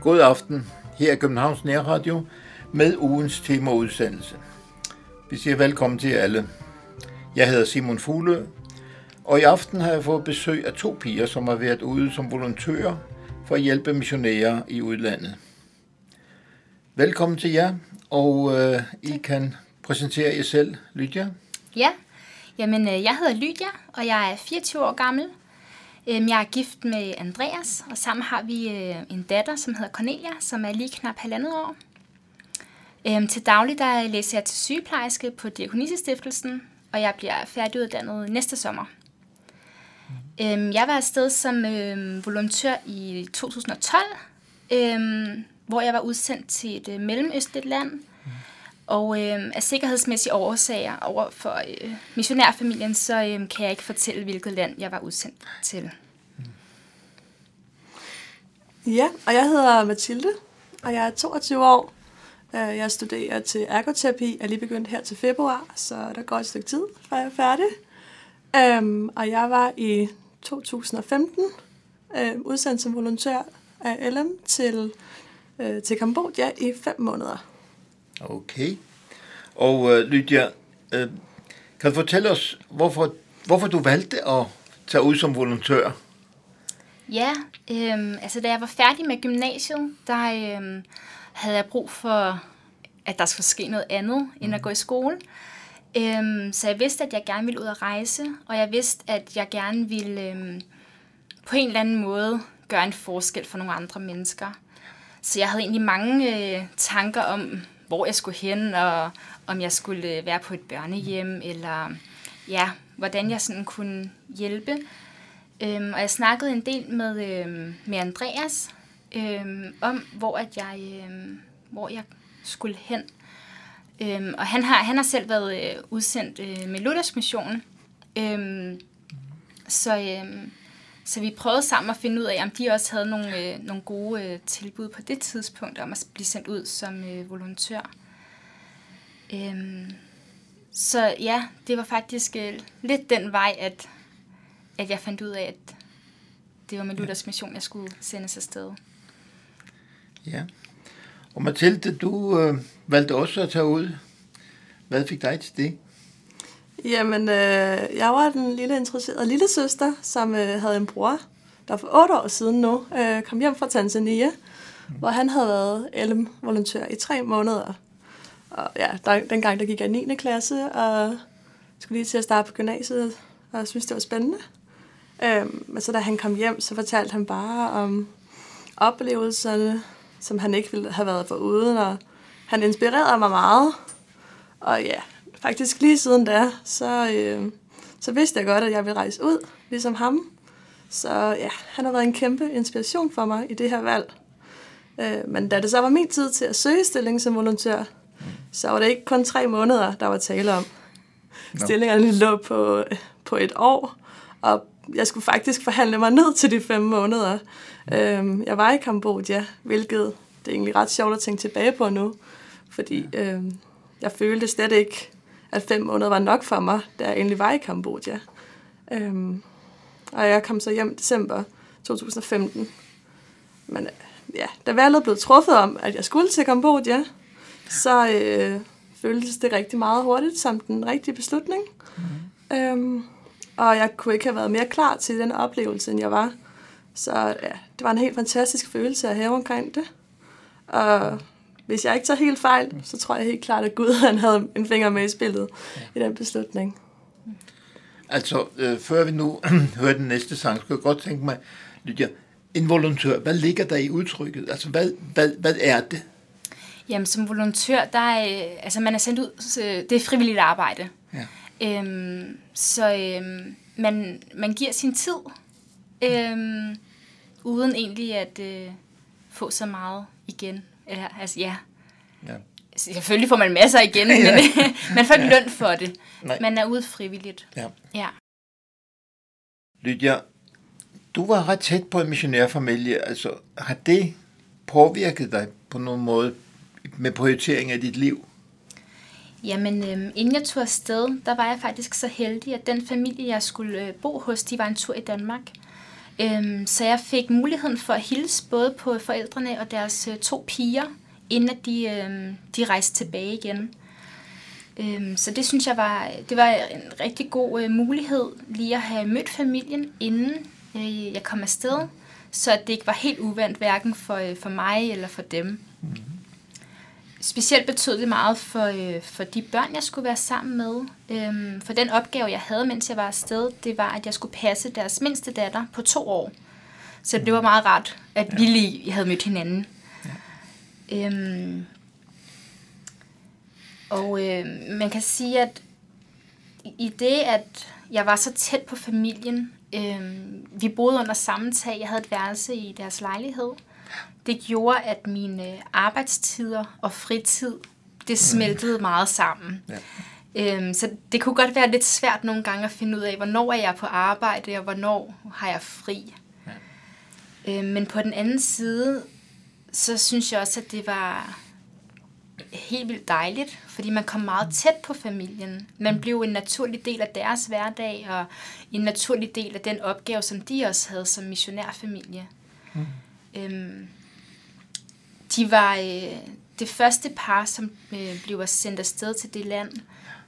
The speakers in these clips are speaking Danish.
God aften. Her er Københavns Nærradio med ugens temaudsendelse. Vi siger velkommen til alle. Jeg hedder Simon Fugle, og i aften har jeg fået besøg af to piger, som har været ude som volontører for at hjælpe missionærer i udlandet. Velkommen til jer, og øh, I kan præsentere jer selv, Lydia. Ja, jamen øh, jeg hedder Lydia, og jeg er 24 år gammel. Øhm, jeg er gift med Andreas, og sammen har vi øh, en datter, som hedder Cornelia, som er lige knap halvandet år. Øhm, til daglig der læser jeg til sygeplejerske på Diakonisestiftelsen, og jeg bliver færdiguddannet næste sommer. Øhm, jeg var afsted som volontør i 2012, hvor jeg var udsendt til et øh, mellemøstligt land, og øh, af sikkerhedsmæssige årsager over for øh, missionærfamilien, så øh, kan jeg ikke fortælle, hvilket land jeg var udsendt til. Ja, og jeg hedder Mathilde, og jeg er 22 år. Øh, jeg studerer til ergoterapi, jeg er lige begyndt her til februar, så der går et stykke tid, før jeg er færdig. Um, og jeg var i 2015 uh, udsendt som volontør af LM til, uh, til Kambodja i fem måneder. Okay. Og uh, Lydia, uh, kan du fortælle os, hvorfor, hvorfor du valgte at tage ud som volontør? Ja, øhm, altså da jeg var færdig med gymnasiet, der øhm, havde jeg brug for, at der skulle ske noget andet, end mm. at gå i skole. Øhm, så jeg vidste, at jeg gerne ville ud at rejse, og jeg vidste, at jeg gerne ville øhm, på en eller anden måde gøre en forskel for nogle andre mennesker. Så jeg havde egentlig mange øh, tanker om, hvor jeg skulle hen, og om jeg skulle øh, være på et børnehjem, eller ja, hvordan jeg sådan kunne hjælpe. Øhm, og jeg snakkede en del med, øhm, med Andreas øhm, om, hvor, at jeg, øhm, hvor jeg skulle hen. Øhm, og han har, han har selv været øh, udsendt øh, med Luthers Mission. Øhm, så, øhm, så vi prøvede sammen at finde ud af, om de også havde nogle, øh, nogle gode øh, tilbud på det tidspunkt om at blive sendt ud som øh, volontør. Øhm, så ja, det var faktisk øh, lidt den vej, at, at jeg fandt ud af, at det var med Luthers mission, jeg skulle sendes afsted. Ja. Og Mathilde, du øh, valgte også at tage ud. Hvad fik dig til det? Jamen, øh, jeg var den lille interesserede lille søster, som øh, havde en bror, der for otte år siden nu øh, kom hjem fra Tanzania, mm. hvor han havde været LM-volontør i tre måneder. Og ja, der, dengang der gik jeg i 9. klasse, og skulle lige til at starte på gymnasiet, og jeg synes, det var spændende. Øhm, men så da han kom hjem, så fortalte han bare om oplevelserne, som han ikke ville have været for uden, og han inspirerede mig meget. Og ja, faktisk lige siden da, så, øh, så vidste jeg godt, at jeg ville rejse ud, ligesom ham. Så ja, han har været en kæmpe inspiration for mig i det her valg. Øh, men da det så var min tid til at søge stilling som volontør, så var det ikke kun tre måneder, der var tale om. No. Stillingerne lå på, på et år, og jeg skulle faktisk forhandle mig ned til de fem måneder. Øhm, jeg var i Kambodja, hvilket det er egentlig ret sjovt at tænke tilbage på nu, fordi øhm, jeg følte slet ikke, at fem måneder var nok for mig, da jeg egentlig var i Kambodja. Øhm, og jeg kom så hjem i december 2015. Men ja, da valget blev truffet om, at jeg skulle til Kambodja, så øh, føltes det rigtig meget hurtigt som den rigtige beslutning. Mm. Øhm, og jeg kunne ikke have været mere klar til den oplevelse, end jeg var. Så ja, det var en helt fantastisk følelse at have omkring det. Og hvis jeg ikke tager helt fejl, så tror jeg helt klart, at Gud han havde en finger med i spillet ja. i den beslutning. Altså, øh, før vi nu hører den næste sang, skulle jeg godt tænke mig, Lydia, en volontør, hvad ligger der i udtrykket? Altså, hvad, hvad, hvad er det? Jamen, som volontør, der er, altså, man er sendt ud, det er frivilligt arbejde. Ja. Øhm, så øhm, man, man giver sin tid, øhm, uden egentlig at øh, få så meget igen. Eller, altså, ja. Ja. Selvfølgelig får man masser igen, ja. men man får ikke løn for det. Nej. Man er ude frivilligt. Ja. ja. Lydia, du var ret tæt på en missionærfamilie. Altså, har det påvirket dig på nogen måde med prioritering af dit liv? Jamen, øhm, inden jeg tog afsted, der var jeg faktisk så heldig, at den familie, jeg skulle øh, bo hos, de var en tur i Danmark. Øhm, så jeg fik muligheden for at hilse både på forældrene og deres øh, to piger, inden at de, øh, de rejste tilbage igen. Øhm, så det synes jeg var, det var en rigtig god øh, mulighed lige at have mødt familien, inden øh, jeg kom afsted, så det ikke var helt uvandt hverken for, øh, for mig eller for dem. Mm-hmm. Specielt betød det meget for, øh, for de børn, jeg skulle være sammen med. Øhm, for den opgave, jeg havde, mens jeg var afsted, det var, at jeg skulle passe deres mindste datter på to år. Så det var meget rart, at vi lige havde mødt hinanden. Øhm, og øh, man kan sige, at i det, at jeg var så tæt på familien, øh, vi boede under samme tag, jeg havde et værelse i deres lejlighed, det gjorde, at mine arbejdstider og fritid, det smeltede meget sammen. Ja. Øhm, så det kunne godt være lidt svært nogle gange at finde ud af, hvornår er jeg på arbejde, og hvornår har jeg fri. Ja. Øhm, men på den anden side, så synes jeg også, at det var helt vildt dejligt, fordi man kom meget tæt på familien. Man blev en naturlig del af deres hverdag, og en naturlig del af den opgave, som de også havde som missionærfamilie. Mm. Øhm, de var øh, det første par, som øh, blev sendt afsted til det land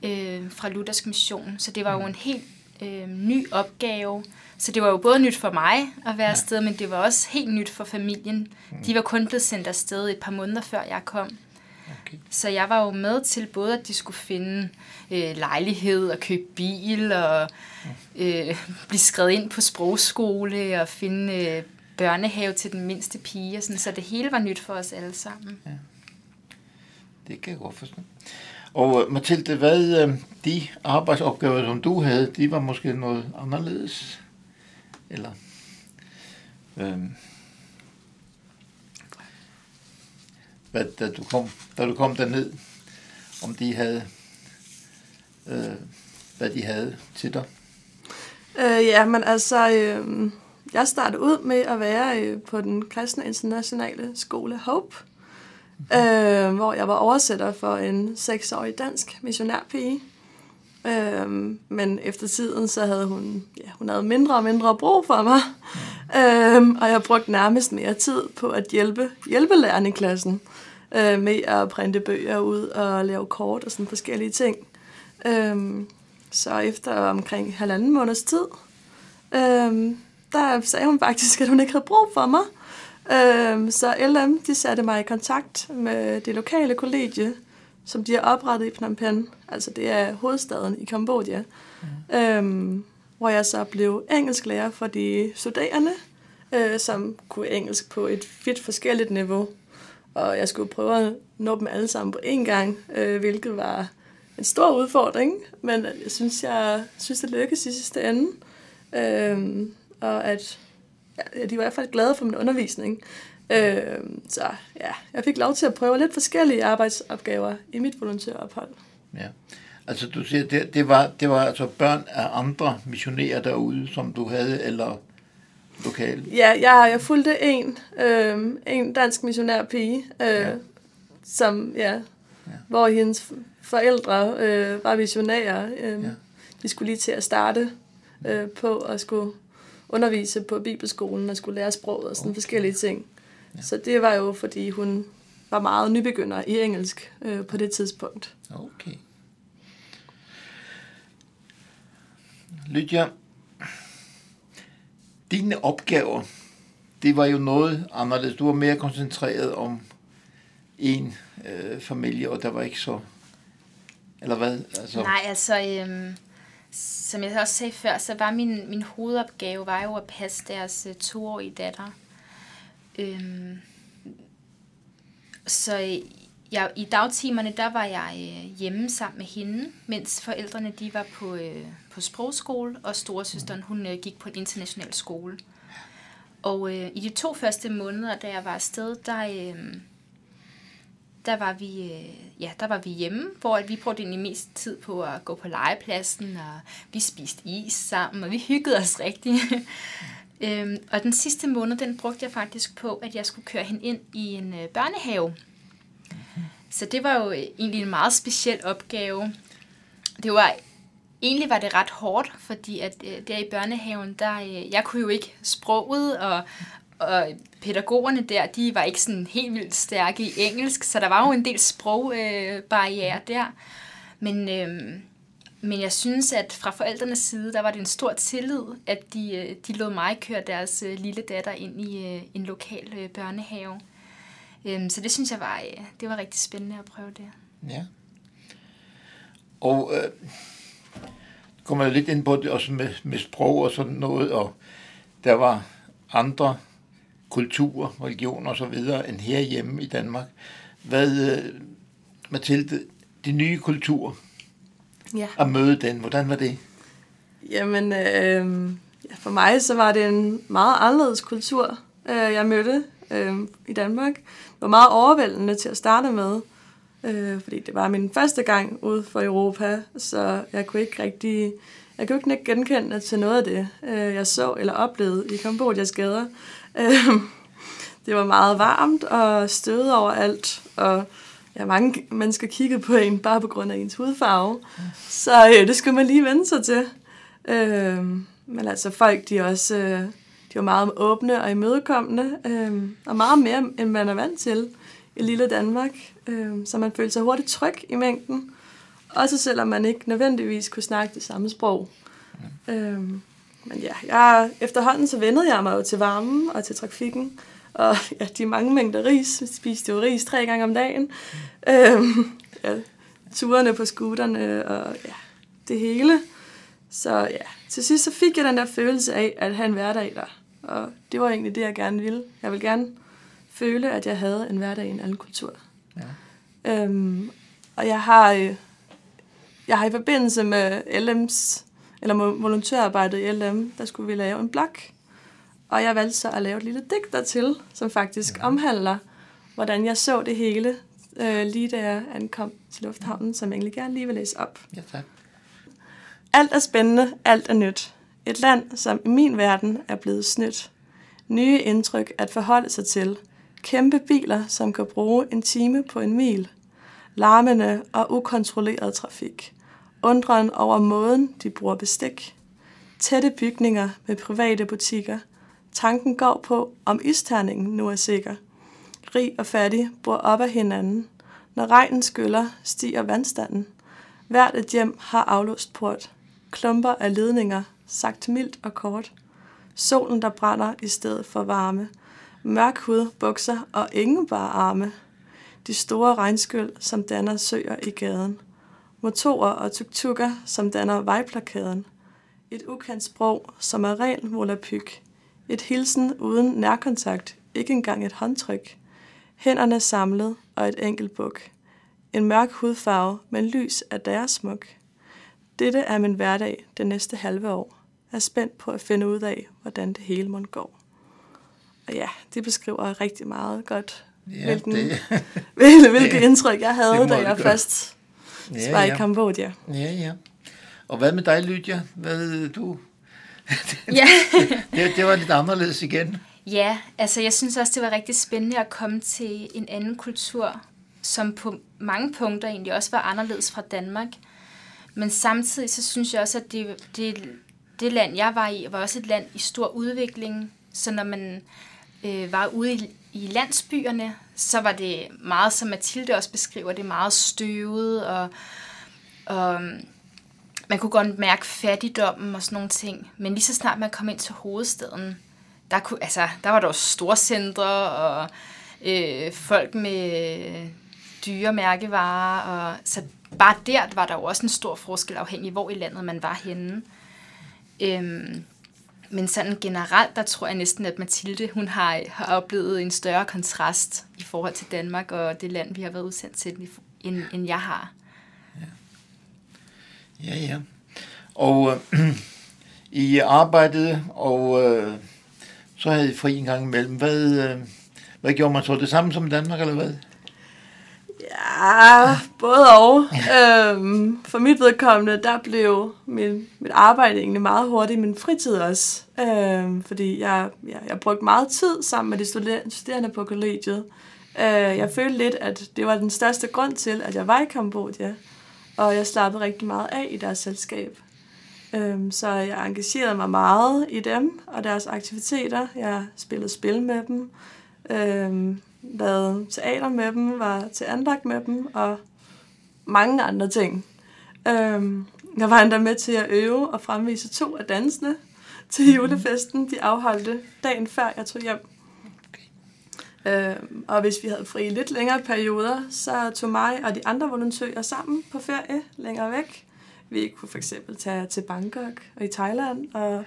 øh, fra Luthersk Mission. Så det var jo mm. en helt øh, ny opgave. Så det var jo både nyt for mig at være afsted, men det var også helt nyt for familien. Mm. De var kun blevet sendt afsted et par måneder før jeg kom. Okay. Så jeg var jo med til både, at de skulle finde øh, lejlighed og købe bil og øh, blive skrevet ind på sprogskole og finde øh, børnehave til den mindste pige. Sådan, så det hele var nyt for os alle sammen. Ja. Det kan jeg godt forstå. Og øh, Mathilde, hvad øh, de arbejdsopgaver, som du havde, de var måske noget anderledes? Eller... Øhm, hvad, da, du kom, da du kom derned, om de havde, øh, hvad de havde til dig? Øh, ja, men altså, øh, jeg startede ud med at være øh, på den kristne internationale skole Hope, øh, hvor jeg var oversætter for en seksårig dansk missionærpige. Øhm, men efter tiden, så havde hun, ja, hun havde mindre og mindre brug for mig. Øhm, og jeg brugte nærmest mere tid på at hjælpe hjælpelærerne i klassen øh, med at printe bøger ud og lave kort og sådan forskellige ting. Øhm, så efter omkring halvanden måneds tid, øhm, der sagde hun faktisk, at hun ikke havde brug for mig. Øh, så LM, de satte mig i kontakt med det lokale kollegie, som de har oprettet i Phnom Penh. Altså det er hovedstaden i Kambodja. Mm. Øh, hvor jeg så blev engelsklærer for de studerende, øh, som kunne engelsk på et vidt forskelligt niveau. Og jeg skulle prøve at nå dem alle sammen på én gang, øh, hvilket var en stor udfordring. Men jeg synes, jeg synes det lykkedes i sidste ende. Øh, og at ja, de var i hvert fald glade for min undervisning. Øh, så ja, jeg fik lov til at prøve lidt forskellige arbejdsopgaver i mit volontørophold. Ja. Altså du siger, det, det, var, det var altså børn af andre missionærer derude, som du havde, eller lokale? Ja, jeg, jeg fulgte en, øh, en dansk missionærpige, øh, ja. som, ja, ja, hvor hendes forældre øh, var missionærer. Øh, ja. De skulle lige til at starte øh, på at skulle undervise på bibelskolen og skulle lære sproget og sådan okay. forskellige ting. Ja. Så det var jo, fordi hun var meget nybegynder i engelsk øh, på det tidspunkt. Okay. Lydia, dine opgaver, det var jo noget anderledes. Du var mere koncentreret om en øh, familie, og der var ikke så... Eller hvad? Altså... Nej, altså... Øhm, som jeg også sagde før, så var min, min hovedopgave var jo at passe deres uh, toårige datter. Øhm, så jeg, i dagtimerne, der var jeg øh, hjemme sammen med hende, mens forældrene de var på, øh, på sprogskole, og storesøsteren hun øh, gik på en international skole. Og øh, i de to første måneder, da jeg var afsted, der, øh, der var vi, øh, ja, der var vi hjemme, hvor vi brugte egentlig mest tid på at gå på legepladsen, og vi spiste is sammen, og vi hyggede os rigtig. øhm, og den sidste måned, den brugte jeg faktisk på, at jeg skulle køre hende ind i en øh, børnehave. Så det var jo egentlig en meget speciel opgave. Det var egentlig var det ret hårdt, fordi at øh, der i børnehaven, der, øh, jeg kunne jo ikke sproget, og, og pædagogerne der, de var ikke sådan helt vildt stærke i engelsk, så der var jo en del sprogbarriere øh, der. Men, øh, men jeg synes, at fra forældrenes side, der var det en stor tillid, at de, øh, de lod mig køre deres øh, lille datter ind i øh, en lokal øh, børnehave. Øh, så det synes jeg var, øh, det var rigtig spændende at prøve det. Ja. Og øh, kommer lidt ind på det også med, med sprog og sådan noget, og der var andre kulturer, religioner og så videre end herhjemme i Danmark. Hvad, øh, Mathilde, de nye kulturer, Ja. at møde den, hvordan var det? Jamen, øh, for mig så var det en meget anderledes kultur, øh, jeg mødte øh, i Danmark. Det var meget overvældende til at starte med, øh, fordi det var min første gang ude for Europa, så jeg kunne ikke rigtig, jeg kunne ikke genkende til noget af det, øh, jeg så eller oplevede i Kambodjas gader. Øhm, det var meget varmt og støvet overalt, og ja, mange mennesker kiggede på en bare på grund af ens hudfarve. Så øh, det skulle man lige vende sig til. Øh, men altså folk, de er også øh, de var meget åbne og imødekommende, øh, og meget mere, end man er vant til i lille Danmark. Øh, så man følte sig hurtigt tryg i mængden. Også selvom man ikke nødvendigvis kunne snakke det samme sprog. Øh, men ja, jeg, efterhånden så vendede jeg mig jo til varmen og til trafikken. Og ja, de mange mængder ris. Vi spiste jo ris tre gange om dagen. Øhm, ja, turene på scooterne og ja, det hele. Så ja, til sidst så fik jeg den der følelse af at have en hverdag der. Og det var egentlig det, jeg gerne ville. Jeg vil gerne føle, at jeg havde en hverdag i en anden kultur. Ja. Øhm, og jeg har, øh, jeg har i forbindelse med LM's, eller volontørarbejdet i LM, der skulle vi lave en blog. Og jeg valgte så at lave et lille digt dertil, som faktisk ja. omhandler, hvordan jeg så det hele, øh, lige da jeg ankom til lufthavnen, som jeg egentlig gerne lige vil læse op. Ja, tak. Alt er spændende, alt er nyt. Et land, som i min verden er blevet snydt. Nye indtryk at forholde sig til. Kæmpe biler, som kan bruge en time på en mil. Larmende og ukontrolleret trafik. Undren over måden, de bruger bestik. Tætte bygninger med private butikker. Tanken går på, om isterningen nu er sikker. Rig og fattig bor op af hinanden. Når regnen skyller, stiger vandstanden. Hvert et hjem har aflåst port. Klumper af ledninger, sagt mildt og kort. Solen, der brænder i stedet for varme. Mørk hud, bukser og ingen bare arme. De store regnskyld, som danner søer i gaden. Motorer og tuk-tukker, som danner vejplakaden. Et ukendt sprog, som er ren volapyk. Et hilsen uden nærkontakt, ikke engang et håndtryk. Hænderne samlet og et enkelt buk. En mørk hudfarve, men lys er deres smuk. Dette er min hverdag det næste halve år. Jeg er spændt på at finde ud af, hvordan det hele må gå. Og ja, det beskriver rigtig meget godt, Ja, hvilken, det, hvilket, hvilket indtryk jeg det havde, da det jeg først ja, var i ja. Kambodja. ja, ja. Og hvad med dig, Lydia? Hvad du? Ja. Det, det var lidt anderledes igen. Ja, altså jeg synes også, det var rigtig spændende at komme til en anden kultur, som på mange punkter egentlig også var anderledes fra Danmark. Men samtidig så synes jeg også, at det, det, det land, jeg var i, var også et land i stor udvikling. Så når man øh, var ude i, i landsbyerne, så var det meget, som Mathilde også beskriver, det meget støvet, og, og øhm, man kunne godt mærke fattigdommen og sådan nogle ting. Men lige så snart man kom ind til hovedstaden, der, kunne, altså, der var der jo storcentre og øh, folk med dyre mærkevarer. Og, så bare der var der jo også en stor forskel afhængig, hvor i landet man var henne. Øhm, men sådan generelt, der tror jeg næsten, at Mathilde hun har, har oplevet en større kontrast i forhold til Danmark og det land, vi har været udsendt til, end, end jeg har. Ja, ja. ja. Og øh, I arbejdede, og øh, så havde I fri en gang imellem. Hvad, øh, hvad gjorde man så? Det samme som i Danmark, eller hvad? Ja, både og. øhm, for mit vedkommende, der blev min, mit arbejde egentlig meget hurtigt, men fritid også. Øhm, fordi jeg, jeg, jeg brugte meget tid sammen med de studerende på kollegiet. Øh, jeg følte lidt, at det var den største grund til, at jeg var i Kambodja, og jeg slappede rigtig meget af i deres selskab. Øhm, så jeg engagerede mig meget i dem og deres aktiviteter. Jeg spillede spil med dem, øhm, lavede teater med dem, var til andagt med dem og mange andre ting. Øhm, jeg var endda med til at øve og fremvise to af dansene til julefesten. De afholdte dagen før jeg tog hjem. Øh, og hvis vi havde fri lidt længere perioder, så tog mig og de andre volontører sammen på ferie længere væk. Vi kunne for eksempel tage til Bangkok og i Thailand, og,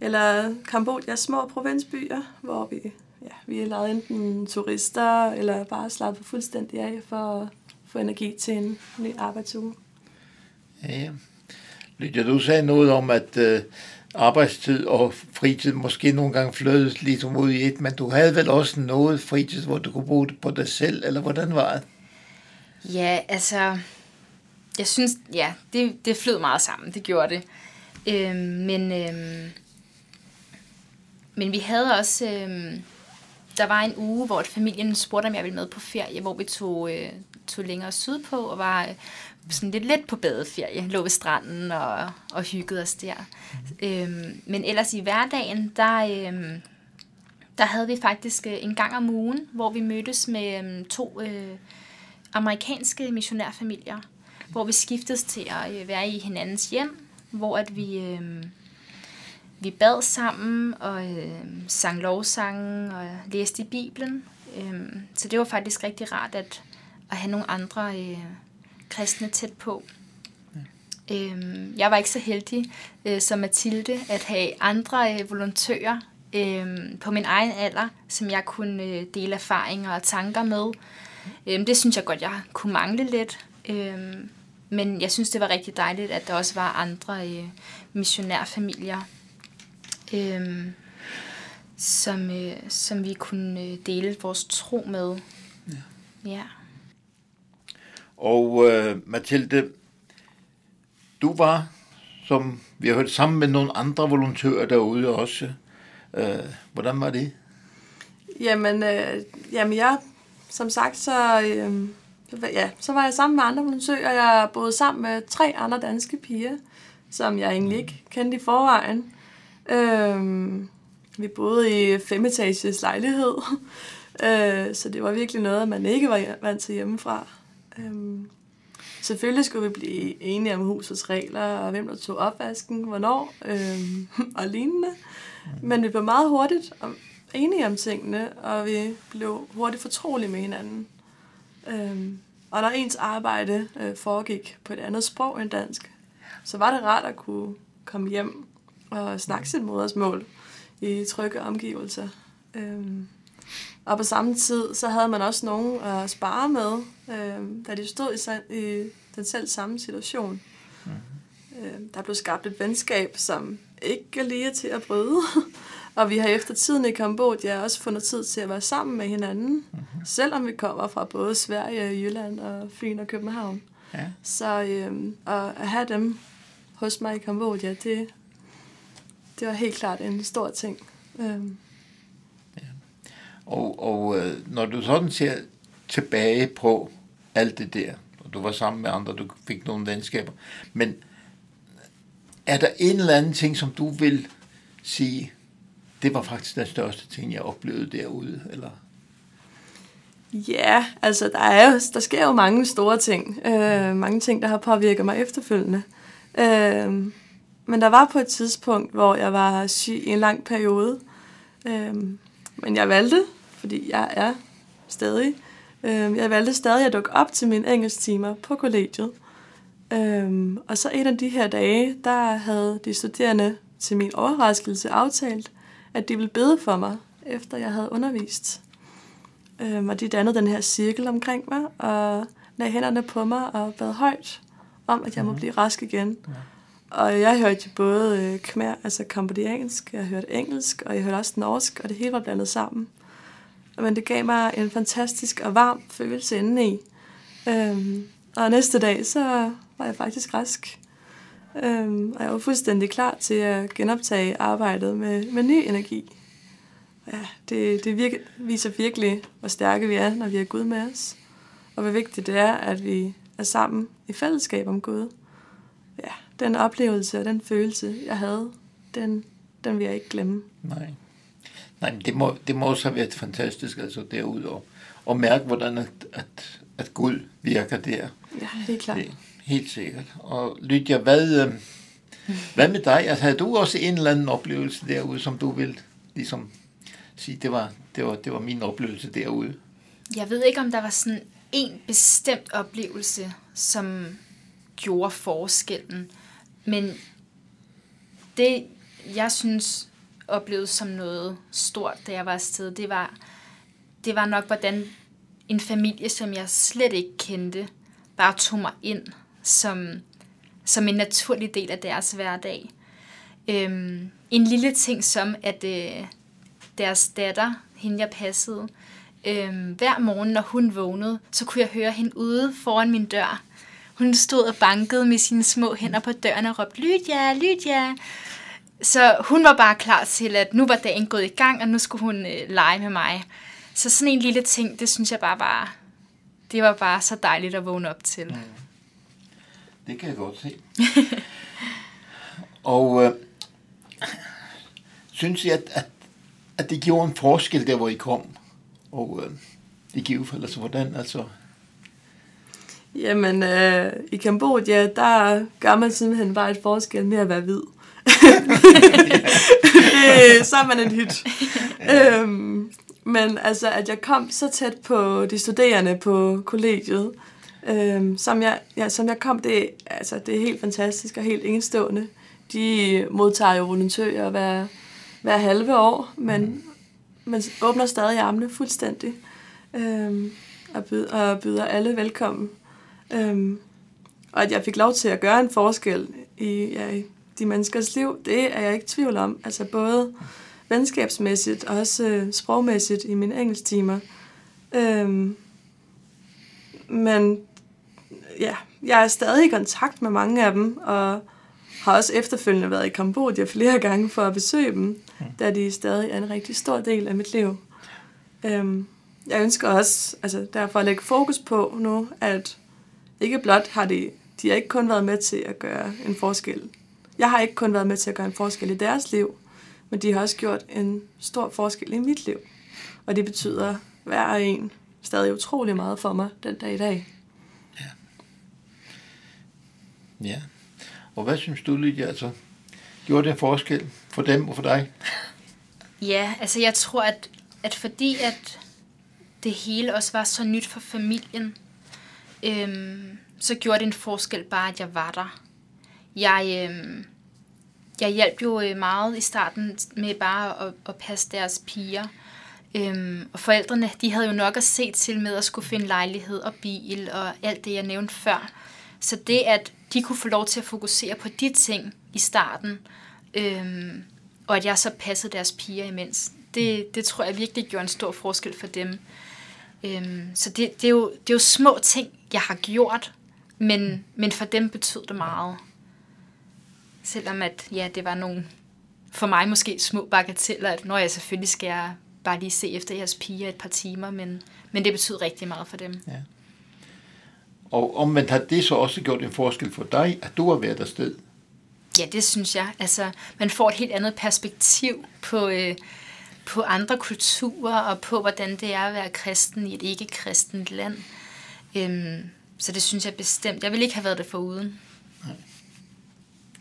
eller Kambodjas små provinsbyer, hvor vi, ja, vi lavede enten turister, eller bare slappede fuldstændig af for at få energi til en ny arbejdsuge. Ja, ja. Lydia, du sagde noget om, at øh, arbejdstid og fritid måske nogle gange flødes ligesom ud i et, men du havde vel også noget fritid, hvor du kunne bruge det på dig selv, eller hvordan var det? Ja, altså, jeg synes, ja, det, det flød meget sammen, det gjorde det. Øhm, men, øhm, men vi havde også, øhm, der var en uge, hvor familien spurgte, om jeg ville med på ferie, hvor vi tog, øh, tog længere sydpå og var øh, sådan lidt let på badeferie, lå ved stranden og, og hyggede os der. Øhm, men ellers i hverdagen, der, øhm, der havde vi faktisk øh, en gang om ugen, hvor vi mødtes med øhm, to øh, amerikanske missionærfamilier, hvor vi skiftedes til at øh, være i hinandens hjem, hvor at vi, øh, vi bad sammen og øh, sang lovsange og læste i Bibelen. Øh, så det var faktisk rigtig rart at, at have nogle andre øh, kristne tæt på. Ja. Øh, jeg var ikke så heldig øh, som Mathilde at have andre øh, volontører øh, på min egen alder, som jeg kunne øh, dele erfaringer og tanker med. Øh, det synes jeg godt, jeg kunne mangle lidt. Øh, men jeg synes, det var rigtig dejligt, at der også var andre øh, missionærfamilier, øh, som, øh, som vi kunne øh, dele vores tro med. Ja. ja. Og øh, Mathilde, du var, som vi har hørt, sammen med nogle andre volontører derude også. Øh, hvordan var det? Jamen, øh, jamen jeg, som sagt, så, øh, ja, så var jeg sammen med andre volontører. Jeg boede sammen med tre andre danske piger, som jeg egentlig ikke kendte i forvejen. Øhm, vi boede i femetages lejlighed, øh, så det var virkelig noget, man ikke var vant til hjemmefra. Øhm, selvfølgelig skulle vi blive enige om husets regler, og hvem der tog opvasken, hvornår øhm, og lignende. Men vi blev meget hurtigt enige om tingene, og vi blev hurtigt fortrolige med hinanden. Øhm, og når ens arbejde øh, foregik på et andet sprog end dansk, så var det rart at kunne komme hjem og snakke sit modersmål i trygge omgivelser. Øhm, og på samme tid, så havde man også nogen at spare med, øh, da de stod i, i den selv samme situation. Mm-hmm. Øh, der blev skabt et venskab, som ikke er lige til at bryde. og vi har efter tiden i Kambodja også fundet tid til at være sammen med hinanden, mm-hmm. selvom vi kommer fra både Sverige, Jylland og Fyn og København. Ja. Så øh, at have dem hos mig i Kambodja, det, det var helt klart en stor ting. Øh. Ja. Og, og øh, når du sådan ser tilbage på alt det der, og du var sammen med andre, du fik nogle venskaber, men er der en eller anden ting, som du vil sige, det var faktisk den største ting, jeg oplevede derude, eller? Ja, altså der, er jo, der sker jo mange store ting. Øh, mange ting, der har påvirket mig efterfølgende. Øh, men der var på et tidspunkt, hvor jeg var syg i en lang periode. Øh, men jeg valgte, fordi jeg er stadig, øh, jeg valgte stadig at dukke op til mine engelsktimer på kollegiet. Øhm, og så en af de her dage, der havde de studerende til min overraskelse aftalt, at de ville bede for mig, efter jeg havde undervist. Øhm, og de dannede den her cirkel omkring mig, og lagde hænderne på mig og bad højt om, at jeg må mhm. blive rask igen. Ja. Og jeg hørte jo både øh, khmer, altså kambodiansk, jeg hørte engelsk, og jeg hørte også norsk, og det hele var blandet sammen. Men det gav mig en fantastisk og varm følelse indeni. Øhm, og næste dag, så var jeg faktisk rask. Øhm, og jeg var fuldstændig klar til at genoptage arbejdet med, med ny energi. ja, det, det virke, viser virkelig, hvor stærke vi er, når vi har Gud med os. Og hvor vigtigt det er, at vi er sammen i fællesskab om Gud. Ja, den oplevelse og den følelse, jeg havde, den, den vil jeg ikke glemme. Nej. Nej, det må, det må også have været fantastisk, altså derude, og, og mærke, hvordan at, at, at Gud virker der. Ja, helt klart. Det, helt sikkert. Og Lydia, hvad, øh, hvad med dig? Altså, havde du også en eller anden oplevelse derude, som du vil ligesom sige, det var, det var, det var min oplevelse derude? Jeg ved ikke, om der var sådan en bestemt oplevelse, som gjorde forskellen. Men det, jeg synes, oplevede som noget stort, da jeg var afsted, det var, det var nok, hvordan en familie, som jeg slet ikke kendte, bare tog mig ind som, som en naturlig del af deres hverdag. Øhm, en lille ting som, at øh, deres datter, hende jeg passede, øhm, hver morgen, når hun vågnede, så kunne jeg høre hende ude foran min dør. Hun stod og bankede med sine små hænder på døren og råbte, Lydia, Lydia. Så hun var bare klar til, at nu var dagen gået i gang, og nu skulle hun øh, lege med mig. Så sådan en lille ting, det synes jeg bare var, det var bare så dejligt at vågne op til. Mm. Det kan jeg godt se. og øh, synes jeg, at, at, at det gjorde en forskel der, hvor I kom? Og øh, i givet altså hvordan? Altså, Jamen, øh, i Kambodja, der gør man simpelthen bare et forskel med at være hvid. det, så er man en hit. øhm, men altså, at jeg kom så tæt på de studerende på kollegiet, øhm, som, jeg, ja, som jeg kom, det, altså, det er helt fantastisk og helt enestående. De modtager jo volontører hver, hver halve år, men mm. man åbner stadig armene fuldstændig øhm, og, byder, og byder alle velkommen. Øhm, og at jeg fik lov til at gøre en forskel i, ja, i de menneskers liv, det er jeg ikke i tvivl om. Altså både venskabsmæssigt og også øh, sprogmæssigt i mine engelsktimer. Øhm, men ja, jeg er stadig i kontakt med mange af dem, og har også efterfølgende været i Kambodja flere gange for at besøge dem, mm. da de stadig er en rigtig stor del af mit liv. Øhm, jeg ønsker også altså, derfor at lægge fokus på nu, at ikke blot har de, de har ikke kun været med til at gøre en forskel. Jeg har ikke kun været med til at gøre en forskel i deres liv, men de har også gjort en stor forskel i mit liv. Og det betyder hver en stadig utrolig meget for mig den dag i dag. Ja. Ja. Og hvad synes du, Lydia, altså, gjorde det en forskel for dem og for dig? Ja, altså jeg tror, at, at fordi at det hele også var så nyt for familien, øhm, så gjorde det en forskel bare, at jeg var der. Jeg, øhm, jeg hjalp jo øh, meget i starten med bare at, at passe deres piger. Øhm, og forældrene, de havde jo nok at se til med at skulle finde lejlighed og bil og alt det, jeg nævnte før. Så det, at de kunne få lov til at fokusere på de ting i starten, øhm, og at jeg så passede deres piger imens, det, det tror jeg virkelig gjorde en stor forskel for dem. Øhm, så det, det, er jo, det er jo små ting, jeg har gjort, men, men for dem betød det meget. Selvom at, ja, det var nogle, for mig måske små bagateller, at når jeg selvfølgelig skal jeg bare lige se efter jeres piger et par timer, men, men det betyder rigtig meget for dem. Ja. Og omvendt har det så også gjort en forskel for dig, at du har været afsted? Ja, det synes jeg. Altså, man får et helt andet perspektiv på, øh, på andre kulturer, og på, hvordan det er at være kristen i et ikke-kristent land. Øhm, så det synes jeg bestemt. Jeg vil ikke have været det foruden. Nej.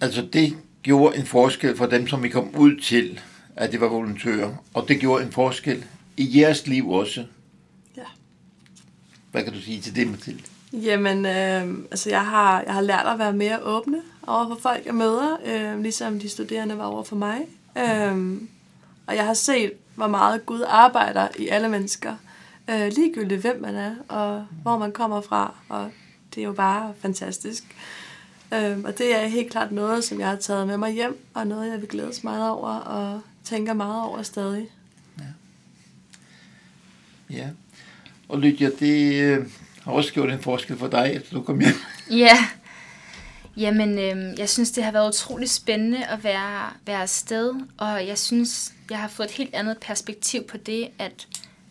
Altså, det gjorde en forskel for dem, som vi kom ud til, at det var volontører. Og det gjorde en forskel i jeres liv også. Ja. Hvad kan du sige til det, Mathilde? Jamen, øh, altså jeg har, jeg har lært at være mere åbne over for folk, jeg møder, øh, ligesom de studerende var over for mig. Øh, og jeg har set, hvor meget Gud arbejder i alle mennesker. Øh, ligegyldigt hvem man er, og hvor man kommer fra. Og det er jo bare fantastisk. Øh, og det er helt klart noget, som jeg har taget med mig hjem, og noget, jeg vil glædes meget over, og tænker meget over stadig. Ja. Ja. Og Lydia, det øh, har også gjort en forskel for dig, efter du kom hjem. Ja. Jamen, øh, jeg synes, det har været utrolig spændende at være, være afsted, og jeg synes, jeg har fået et helt andet perspektiv på det, at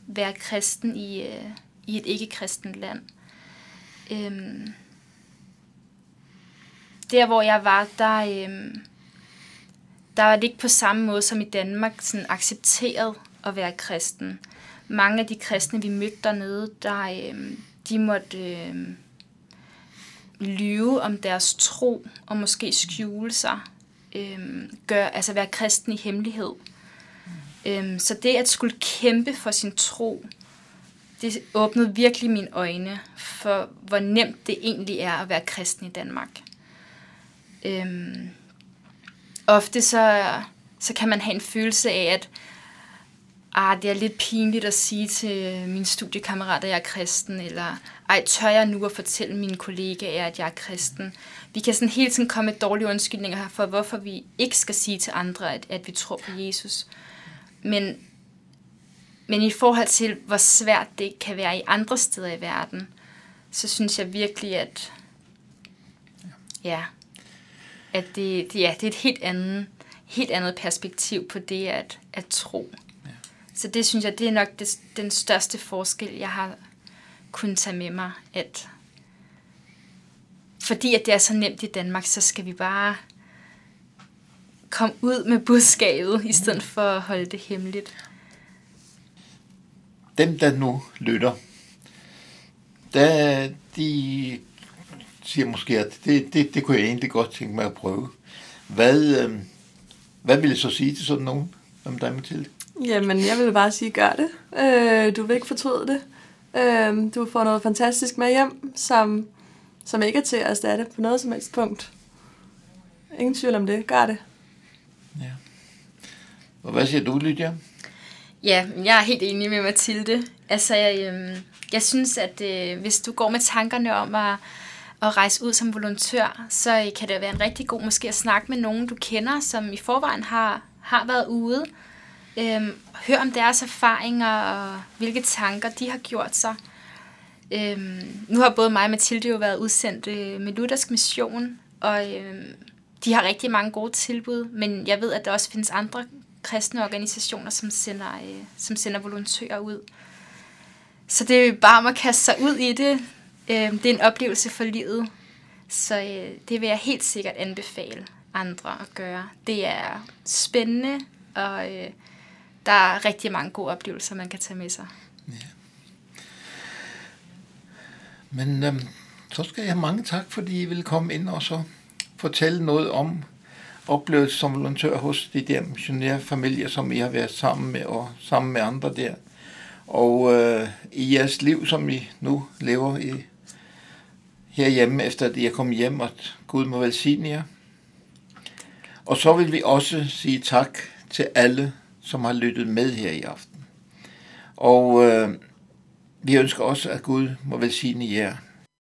være kristen i, øh, i et ikke-kristent land. Øhm, der, hvor jeg var, der, øhm, der var det ikke på samme måde som i Danmark sådan accepteret at være kristen. Mange af de kristne, vi mødte dernede, der, øhm, de måtte øhm, lyve om deres tro, og måske skjule sig. Øhm, gør, altså være kristen i hemmelighed. Øhm, så det at skulle kæmpe for sin tro, det åbnede virkelig mine øjne for, hvor nemt det egentlig er at være kristen i Danmark. Øhm, ofte så, så kan man have en følelse af, at ah, det er lidt pinligt at sige til mine studiekammerater, at jeg er kristen, eller ej, tør jeg nu at fortælle mine kollegaer, at jeg er kristen. Vi kan sådan hele tiden komme med dårlige undskyldninger for, hvorfor vi ikke skal sige til andre, at, at vi tror på Jesus. Men men i forhold til, hvor svært det kan være i andre steder i verden, så synes jeg virkelig, at ja, at det, ja, det er et helt andet, helt andet perspektiv på det at, at tro. Ja. Så det synes jeg, det er nok det, den største forskel, jeg har kunnet tage med mig, at fordi at det er så nemt i Danmark, så skal vi bare komme ud med budskabet, i stedet for at holde det hemmeligt dem, der nu lytter, der, de siger måske, at det, det, det kunne jeg egentlig godt tænke mig at prøve. Hvad, øh, hvad vil jeg så sige til sådan nogen, om dig, Mathilde? Jamen, jeg vil bare sige, gør det. Øh, du vil ikke fortryde det. Øh, du får noget fantastisk med hjem, som, som ikke er til at erstatte på noget som helst punkt. Ingen tvivl om det. Gør det. Og hvad siger du, Lydia? Ja, jeg er helt enig med Mathilde. Altså, jeg, øh, jeg synes, at øh, hvis du går med tankerne om at, at rejse ud som volontør, så øh, kan det være en rigtig god måske at snakke med nogen, du kender, som i forvejen har, har været ude. Øhm, hør om deres erfaringer og hvilke tanker de har gjort sig. Øhm, nu har både mig og Mathilde jo været udsendt øh, med Luthersk Mission, og øhm, de har rigtig mange gode tilbud, men jeg ved, at der også findes andre kristne organisationer, som sender, øh, som sender volontører ud. Så det er bare om at kaste sig ud i det. Øh, det er en oplevelse for livet. Så øh, det vil jeg helt sikkert anbefale andre at gøre. Det er spændende, og øh, der er rigtig mange gode oplevelser, man kan tage med sig. Ja. Men øh, så skal jeg have mange tak, fordi I vil komme ind og så fortælle noget om oplevelse som volontør hos de der missionærfamilier, som I har været sammen med, og sammen med andre der. Og øh, i jeres liv, som I nu lever i herhjemme, efter at I er kommet hjem, og Gud må velsigne jer. Og så vil vi også sige tak til alle, som har lyttet med her i aften. Og øh, vi ønsker også, at Gud må velsigne jer